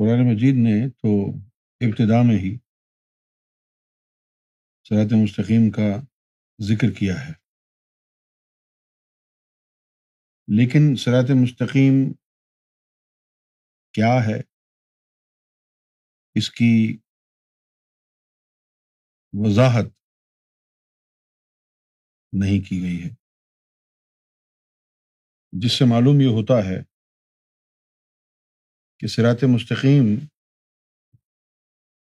قرآن مجید نے تو ابتدا میں ہی صراط مستقیم کا ذکر کیا ہے۔ لیکن صراط مستقیم کیا ہے؟ اس کی وضاحت نہیں کی گئی ہے۔ جس سے معلوم یہ ہوتا ہے کہ سرات مستقیم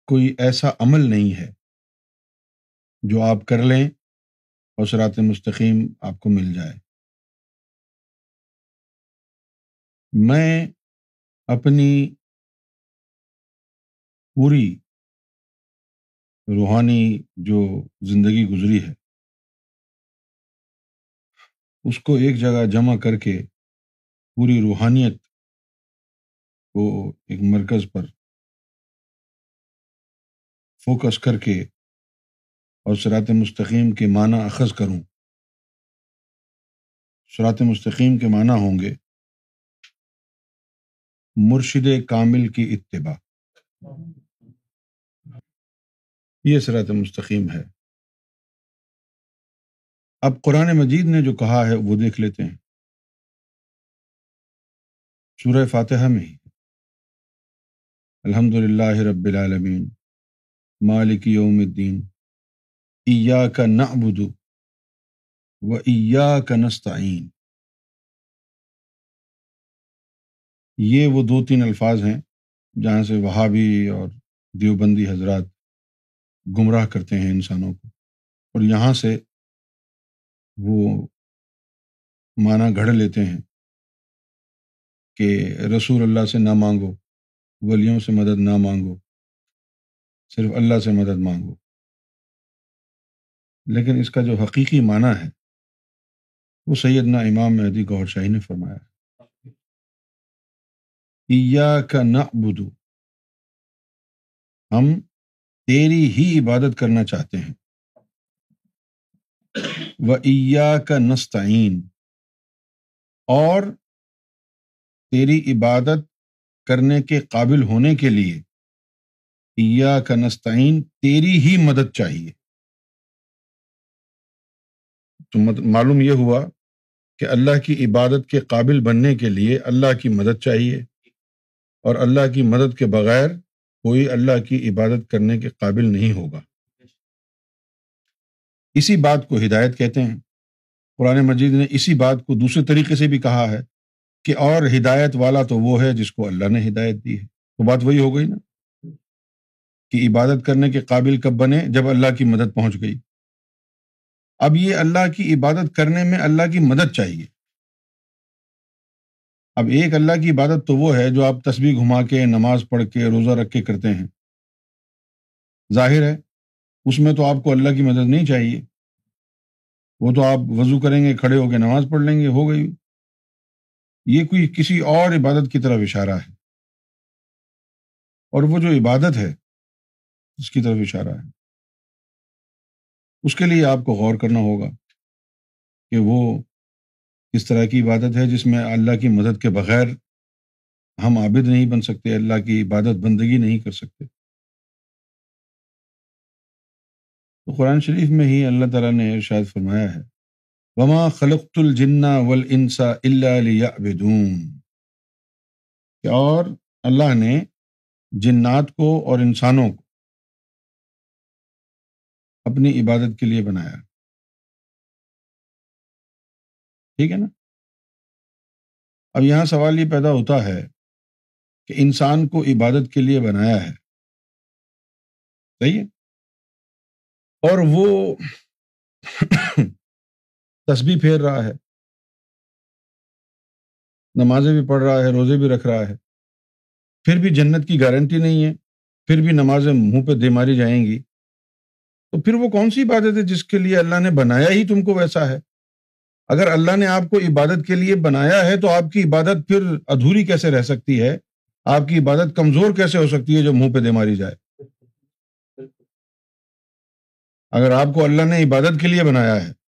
کوئی ایسا عمل نہیں ہے جو آپ کر لیں اور سرات مستقیم آپ کو مل جائے۔ میں اپنی پوری روحانی جو زندگی گزری ہے، اس کو ایک جگہ جمع کر کے پوری روحانیت کو ایک مرکز پر فوکس کر کے اور سرات مستقیم کے معنی اخذ کروں۔ سرات مستقیم کے معنی ہوں گے مرشد کامل کی اتباع۔ یہ سرات مستقیم ہے۔ اب قرآن مجید نے جو کہا ہے وہ دیکھ لیتے ہیں۔ سورہ فاتحہ میں ہی۔ الحمد للہ رب العالمین، مالک یوم الدین ایا کا نعبد و ایا کا نستعین۔ یہ وہ دو تین الفاظ ہیں جہاں سے وہابی اور دیوبندی حضرات گمراہ کرتے ہیں انسانوں کو، اور یہاں سے وہ معنی گھڑ لیتے ہیں کہ رسول اللہ سے نہ مانگو ولیوں سے مدد نہ مانگو، صرف اللہ سے مدد مانگو۔ لیکن اس کا جو حقیقی معنی ہے، وہ سیدنا امام مہدی گور شاہی نے فرمایا کا نہ بدو ہم تیری ہی عبادت کرنا چاہتے ہیں۔ و عیا کا نستعین، اور تیری عبادت کرنے کے قابل ہونے کے لیے عیا کا نستعین تیری ہی مدد چاہیے۔ تو معلوم یہ ہوا کہ اللہ کی عبادت کے قابل بننے کے لیے اللہ کی مدد چاہیے اور اللہ کی مدد کے بغیر کوئی اللہ کی عبادت کرنے کے قابل نہیں ہوگا۔ اسی بات کو ہدایت کہتے ہیں۔ قرآن مجید نے اسی بات کو دوسرے طریقے سے بھی کہا ہے۔ کہ اور ہدایت والا تو وہ ہے جس کو اللہ نے ہدایت دی ہے۔ تو بات وہی ہو گئی نا کہ عبادت کرنے کے قابل کب بنے؟ جب اللہ کی مدد پہنچ گئی۔ اب یہ اللہ کی عبادت کرنے میں اللہ کی مدد چاہیے۔ اب ایک اللہ کی عبادت تو وہ ہے جو آپ تصویر گھما کے، نماز پڑھ کے، روزہ رکھ کے کرتے ہیں۔ ظاہر ہے، اس میں تو آپ کو اللہ کی مدد نہیں چاہیے۔ وہ تو آپ وضو کریں گے، کھڑے ہو کے نماز پڑھ لیں گے، ہو گئی۔ یہ کوئی کسی اور عبادت کی طرف اشارہ ہے؟ اور وہ جو عبادت ہے، اس کی طرف اشارہ ہے۔ اس کے لیے آپ کو غور کرنا ہوگا کہ وہ کس طرح کی عبادت ہے جس میں اللہ کی مدد کے بغیر ہم عابد نہیں بن سکتے، اللہ کی عبادت بندگی نہیں کر سکتے۔ تو قرآن شریف میں ہی اللہ تعالیٰ نے ارشاد فرمایا ہے وما خلقت الجنا ول انسا اللہ اور اللہ نے جنات کو اور انسانوں کو اپنی عبادت کے لیے بنایا۔ ٹھیک ہے نا؟ اب یہاں سوال یہ پیدا ہوتا ہے کہ انسان کو عبادت کے لیے بنایا ہے۔ صحیح ہے؟ اور وہ تسبیح پھیر رہا ہے۔ نمازیں بھی پڑھ رہا ہے، روزے بھی رکھ رہا ہے۔ پھر بھی جنت کی گارنٹی نہیں ہے، پھر بھی نمازیں منہ پہ دے ماری جائیں گی۔ تو پھر وہ کون سی عبادت ہے جس کے لیے اللہ نے بنایا ہی تم کو ویسا ہے؟ اگر اللہ نے آپ کو عبادت کے لیے بنایا ہے تو آپ کی عبادت پھر ادھوری کیسے رہ سکتی ہے؟ آپ کی عبادت کمزور کیسے ہو سکتی ہے جو منہ پہ دے ماری جائے؟ اگر آپ کو اللہ نے عبادت کے لیے بنایا ہے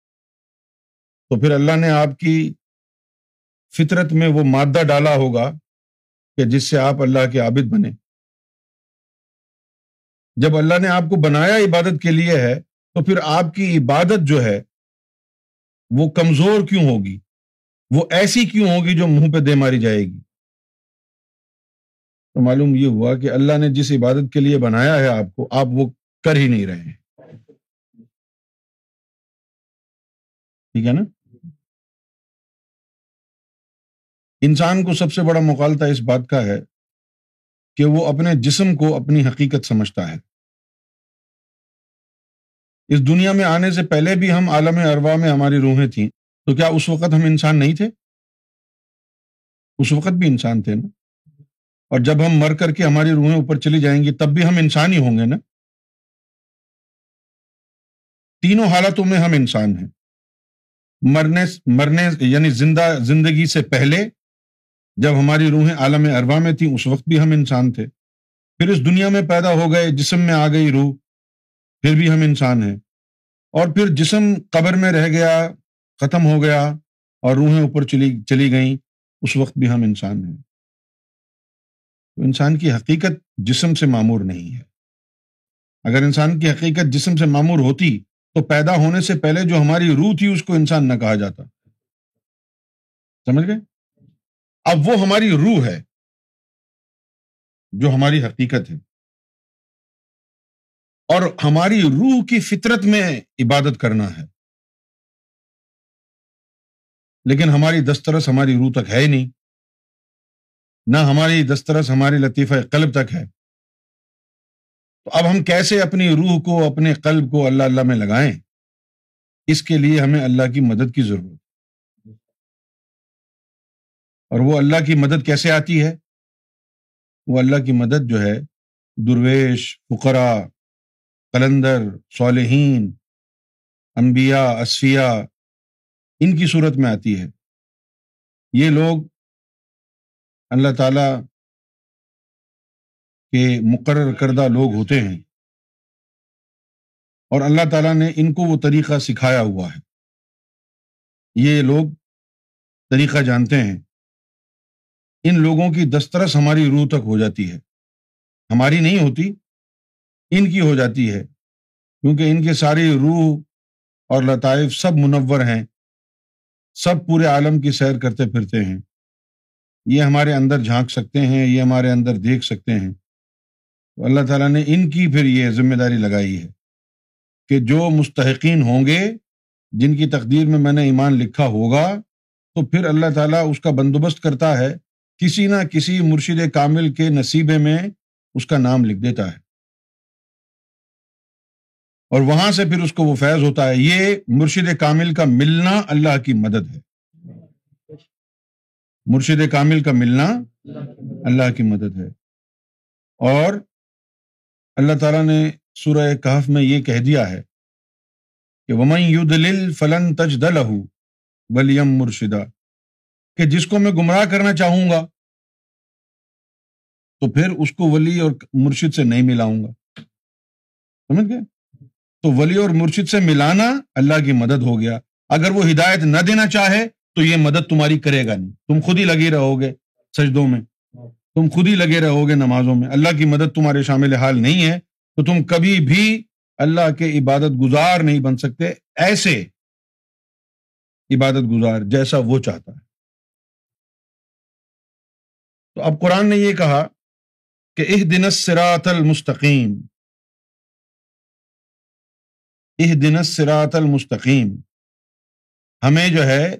تو پھر اللہ نے آپ کی فطرت میں وہ مادہ ڈالا ہوگا کہ جس سے آپ اللہ کے عابد بنے جب اللہ نے آپ کو بنایا عبادت کے لیے ہے، تو پھر آپ کی عبادت جو ہے، وہ کمزور کیوں ہوگی؟ وہ ایسی کیوں ہوگی جو منہ پہ دے ماری جائے گی؟ تو معلوم یہ ہوا کہ اللہ نے جس عبادت کے لیے بنایا ہے آپ کو، آپ وہ کر ہی نہیں رہے ہیں۔ ٹھیک ہے نا؟ انسان کو سب سے بڑا مقالتہ اس بات کا ہے کہ وہ اپنے جسم کو اپنی حقیقت سمجھتا ہے۔ اس دنیا میں آنے سے پہلے بھی ہم عالم اروا میں ہماری روحیں تھیں، تو کیا اس وقت ہم انسان نہیں تھے؟ اس وقت بھی انسان تھے نا۔ اور جب ہم مر کر کے ہماری روحیں اوپر چلی جائیں گی، تب بھی ہم انسان ہی ہوں گے نا۔ تینوں حالتوں میں ہم انسان ہیں۔ مرنے مرنے یعنی زندہ زندگی سے پہلے جب ہماری روحیں عالم اروا میں تھیں، اس وقت بھی ہم انسان تھے۔ پھر اس دنیا میں پیدا ہو گئے، جسم میں آ گئی روح، پھر بھی ہم انسان ہیں۔ اور پھر جسم قبر میں رہ گیا، ختم ہو گیا اور روحیں اوپر چلی چلی گئیں، اس وقت بھی ہم انسان ہیں۔ تو انسان کی حقیقت جسم سے معمور نہیں ہے۔ اگر انسان کی حقیقت جسم سے معمور ہوتی تو پیدا ہونے سے پہلے جو ہماری روح تھی اس کو انسان نہ کہا جاتا۔ سمجھ گئے؟ اب وہ ہماری روح ہے جو ہماری حقیقت ہے۔ اور ہماری روح کی فطرت میں عبادت کرنا ہے۔ لیکن ہماری دسترس ہماری روح تک ہے ہی نہیں۔ نہ ہماری دسترس ہماری لطیفہ قلب تک ہے۔ تو اب ہم کیسے اپنی روح کو، اپنے قلب کو اللہ اللہ میں لگائیں؟ اس کے لیے ہمیں اللہ کی مدد کی ضرورت اور وہ اللہ کی مدد کیسے آتی ہے؟ وہ اللہ کی مدد جو ہے، درویش فقرا قلندر، صالحین، انبیاء اصفیہ ان کی صورت میں آتی ہے۔ یہ لوگ اللہ تعالی کے مقرر کردہ لوگ ہوتے ہیں۔ اور اللہ تعالیٰ نے ان کو وہ طریقہ سکھایا ہوا ہے۔ یہ لوگ طریقہ جانتے ہیں۔ ان لوگوں کی دسترس ہماری روح تک ہو جاتی ہے۔ ہماری نہیں ہوتی، ان کی ہو جاتی ہے۔ کیونکہ ان کے ساری روح اور لطائف سب منور ہیں۔ سب پورے عالم کی سیر کرتے پھرتے ہیں۔ یہ ہمارے اندر جھانک سکتے ہیں، یہ ہمارے اندر دیکھ سکتے ہیں۔ اللہ تعالیٰ نے ان کی پھر یہ ذمہ داری لگائی ہے کہ جو مستحقین ہوں گے، جن کی تقدیر میں میں نے ایمان لکھا ہوگا، تو پھر اللہ تعالیٰ اس کا بندوبست کرتا ہے، کسی نہ کسی مرشد کامل کے نصیبے میں اس کا نام لکھ دیتا ہے۔ اور وہاں سے پھر اس کو وہ فیض ہوتا ہے، یہ مرشد کامل کا ملنا اللہ کی مدد ہے۔ مرشد کامل کا ملنا اللہ کی مدد ہے۔ اور اللہ تعالیٰ نے سورہ کہف میں یہ کہہ دیا ہے کہ ومن یدلل فلن تج دل ولیم مرشدہ کہ جس کو میں گمراہ کرنا چاہوں گا، تو پھر اس کو ولی اور مرشد سے نہیں ملاؤں گا۔ سمجھ گئے؟ تو ولی اور مرشد سے ملانا اللہ کی مدد ہو گیا۔ اگر وہ ہدایت نہ دینا چاہے تو یہ مدد تمہاری کرے گا نہیں۔ تم خود ہی لگے رہو گے سجدوں میں۔ تم خود ہی لگے رہو گے نمازوں میں۔ اللہ کی مدد تمہارے شامل حال نہیں ہے، تو تم کبھی بھی اللہ کے عبادت گزار نہیں بن سکتے۔ ایسے عبادت گزار جیسا وہ چاہتا ہے۔ تو اب قرآن نے یہ کہا کہ اح دن سرات المستقیم۔ اح دن سرات المستقیم۔ ہمیں جو ہے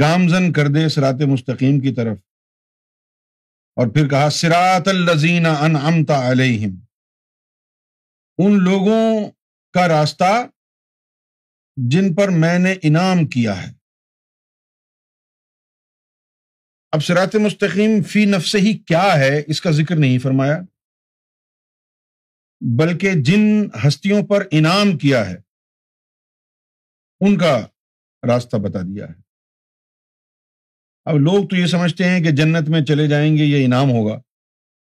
گامزن کر دے سرات مستقیم کی طرف۔ اور پھر کہا سرات الزین ان امتا علیہم. ان لوگوں کا راستہ جن پر میں نے انعام کیا ہے۔ اب سرات مستقیم فی نفس ہی کیا ہے اس کا ذکر نہیں فرمایا، بلکہ جن ہستیوں پر انعام کیا ہے، ان کا راستہ بتا دیا ہے۔ اب لوگ تو یہ سمجھتے ہیں کہ جنت میں چلے جائیں گے، یہ انعام ہوگا۔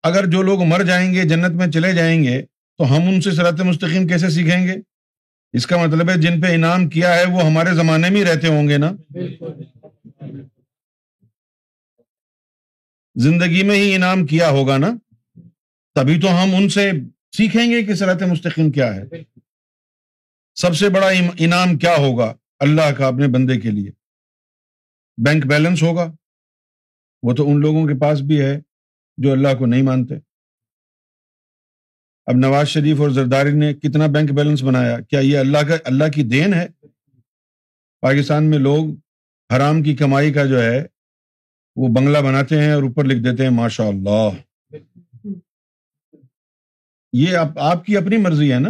اگر جو لوگ مر جائیں گے، جنت میں چلے جائیں گے، تو ہم ان سے سرات مستقیم کیسے سیکھیں گے؟ اس کا مطلب ہے جن پہ انعام کیا ہے، وہ ہمارے زمانے میں ہی رہتے ہوں گے نا؟ زندگی میں ہی انعام کیا ہوگا نا؟ تبھی تو ہم ان سے سیکھیں گے کہ سرات مستقیم کیا ہے۔ سب سے بڑا انعام کیا ہوگا اللہ کا اپنے بندے کے لیے؟ بینک بیلنس ہوگا۔ وہ تو ان لوگوں کے پاس بھی ہے جو اللہ کو نہیں مانتے۔ اب نواز شریف اور زرداری نے کتنا بینک بیلنس بنایا؟ کیا یہ اللہ کا اللہ کی دین ہے؟ پاکستان میں لوگ حرام کی کمائی کا جو ہے، وہ بنگلہ بناتے ہیں اور اوپر لکھ دیتے ہیں ماشاء اللہ یہ آپ کی اپنی مرضی ہے نا؟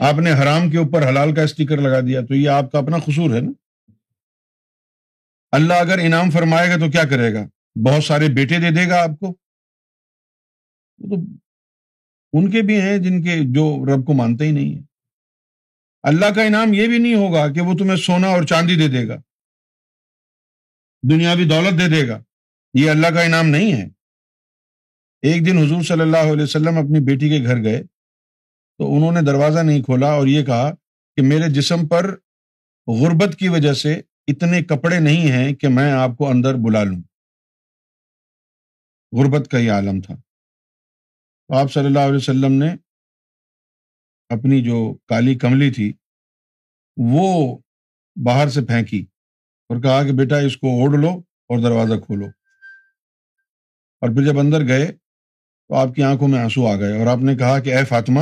آپ نے حرام کے اوپر حلال کا اسٹیکر لگا دیا، تو یہ آپ کا اپنا قصور ہے نا؟ اللہ اگر انعام فرمائے گا تو کیا کرے گا؟ بہت سارے بیٹے دے دے گا آپ کو۔ تو ان کے بھی ہیں جن کے جو رب کو مانتے ہی نہیں ہے اللہ کا انعام یہ بھی نہیں ہوگا کہ وہ تمہیں سونا اور چاندی دے دے گا۔ دنیاوی دولت دے دے گا۔ یہ اللہ کا انعام نہیں ہے۔ ایک دن حضور صلی اللہ علیہ وسلم اپنی بیٹی کے گھر گئے تو انہوں نے دروازہ نہیں کھولا اور یہ کہا کہ میرے جسم پر غربت کی وجہ سے اتنے کپڑے نہیں ہیں کہ میں آپ کو اندر بلا لوں۔ غربت کا یہ عالم تھا۔ تو آپ صلی اللہ علیہ وسلم نے اپنی جو کالی کملی تھی، وہ باہر سے پھینکی اور کہا کہ بیٹا اس کو اوڑھ لو اور دروازہ کھولو۔ اور پھر جب اندر گئے تو آپ کی آنکھوں میں آنسو آ گئے اور آپ نے کہا کہ اے فاطمہ،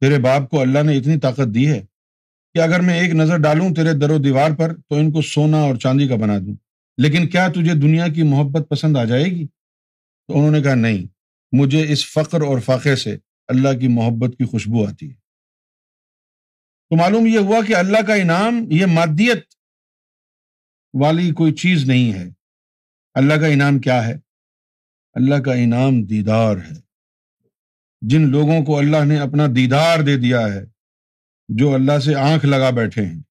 تیرے باپ کو اللہ نے اتنی طاقت دی ہے کہ اگر میں ایک نظر ڈالوں تیرے در و دیوار پر، تو ان کو سونا اور چاندی کا بنا دوں۔ لیکن کیا تجھے دنیا کی محبت پسند آ جائے گی؟ تو انہوں نے کہا، نہیں، مجھے اس فخر اور فاقے سے اللہ کی محبت کی خوشبو آتی ہے۔ تو معلوم یہ ہوا کہ اللہ کا انعام، یہ مادیت والی کوئی چیز نہیں ہے۔ اللہ کا انعام کیا ہے؟ اللہ کا انعام دیدار ہے۔ جن لوگوں کو اللہ نے اپنا دیدار دے دیا ہے جو اللہ سے آنکھ لگا بیٹھے ہیں۔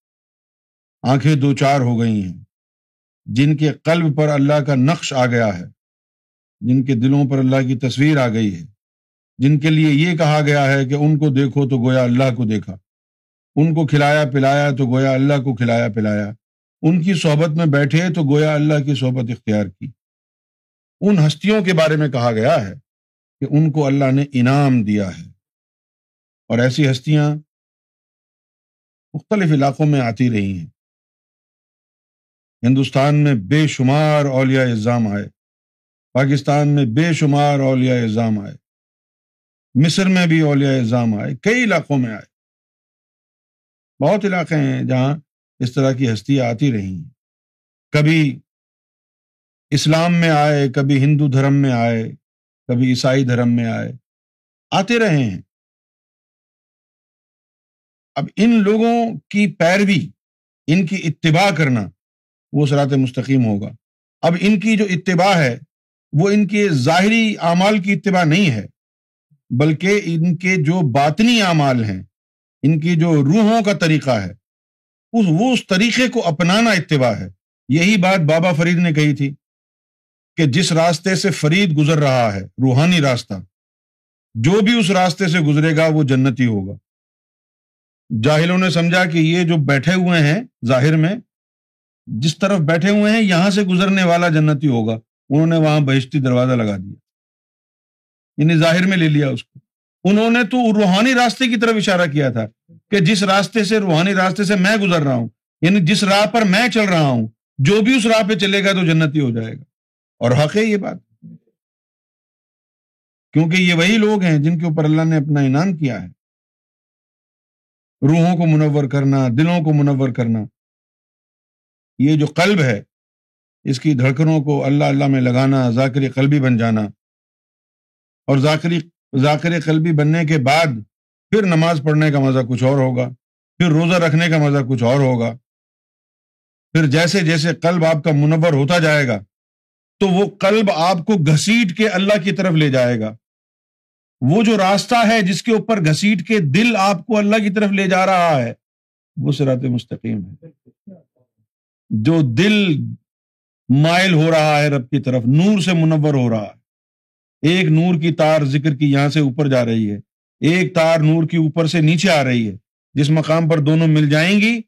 آنکھیں دو چار ہو گئی ہیں۔ جن کے قلب پر اللہ کا نقش آ گیا ہے۔ جن کے دلوں پر اللہ کی تصویر آ گئی ہے۔ جن کے لیے یہ کہا گیا ہے کہ ان کو دیکھو تو گویا اللہ کو دیکھا۔ ان کو کھلایا پلایا تو گویا اللہ کو کھلایا پلایا۔ ان کی صحبت میں بیٹھے تو گویا اللہ کی صحبت اختیار کی۔ ان ہستیوں کے بارے میں کہا گیا ہے کہ ان کو اللہ نے انعام دیا ہے۔ اور ایسی ہستیاں مختلف علاقوں میں آتی رہی ہیں۔ ہندوستان میں بے شمار اولیاء اظام آئے۔ پاکستان میں بے شمار اولیاء اظام آئے۔ مصر میں بھی اولیاء اظام آئے۔ کئی علاقوں میں آئے۔ بہت علاقے ہیں جہاں اس طرح کی ہستیاں آتی رہی ہیں۔ کبھی اسلام میں آئے، کبھی ہندو دھرم میں آئے، کبھی عیسائی دھرم میں آئے۔ آتے رہے ہیں۔ اب ان لوگوں کی پیروی، ان کی اتباع کرنا وہ سرات مستقیم ہوگا۔ اب ان کی جو اتباع ہے، وہ ان کے ظاہری اعمال کی اتباع نہیں ہے، بلکہ ان کے جو باطنی اعمال ہیں، ان کی جو روحوں کا طریقہ ہے، اس وہ اس طریقے کو اپنانا اتباع ہے۔ یہی بات بابا فرید نے کہی تھی کہ جس راستے سے فرید گزر رہا ہے، روحانی راستہ، جو بھی اس راستے سے گزرے گا، وہ جنتی ہوگا۔ جاہلوں نے سمجھا کہ یہ جو بیٹھے ہوئے ہیں ظاہر میں، جس طرف بیٹھے ہوئے ہیں، یہاں سے گزرنے والا جنتی ہوگا۔ انہوں نے وہاں بہشتی دروازہ لگا دیا۔ یعنی ظاہر میں لے لیا اس کو۔ انہوں نے تو روحانی راستے کی طرف اشارہ کیا تھا کہ جس راستے سے، روحانی راستے سے میں گزر رہا ہوں یعنی جس راہ پر میں چل رہا ہوں، جو بھی اس راہ پہ چلے گا تو جنتی ہو جائے گا۔ اور حق ہے یہ بات۔ کیونکہ یہ وہی لوگ ہیں جن کے اوپر اللہ نے اپنا انعام کیا ہے۔ روحوں کو منور کرنا، دلوں کو منور کرنا۔ یہ جو قلب ہے، اس کی دھڑکنوں کو اللہ اللہ میں لگانا، ذاکر قلبی بن جانا۔ اور ذاکری ذاکر قلبی بننے کے بعد پھر نماز پڑھنے کا مزہ کچھ اور ہوگا، پھر روزہ رکھنے کا مزہ کچھ اور ہوگا۔ پھر جیسے جیسے قلب آپ کا منور ہوتا جائے گا، تو وہ قلب آپ کو گھسیٹ کے اللہ کی طرف لے جائے گا۔ وہ جو راستہ ہے جس کے اوپر گھسیٹ کے دل آپ کو اللہ کی طرف لے جا رہا ہے، وہ سرات مستقیم ہے۔ جو دل مائل ہو رہا ہے رب کی طرف، نور سے منور ہو رہا ہے۔ ایک نور کی تار ذکر کی یہاں سے اوپر جا رہی ہے۔ ایک تار نور کی اوپر سے نیچے آ رہی ہے۔ جس مقام پر دونوں مل جائیں گی،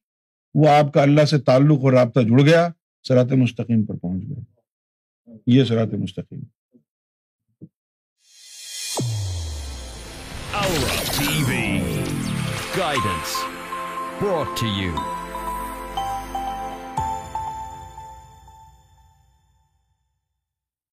وہ آپ کا اللہ سے تعلق اور رابطہ جڑ گیا سرات مستقیم پر پہنچ گیا یہ سرات مستقیم۔ TV. Guidance brought to you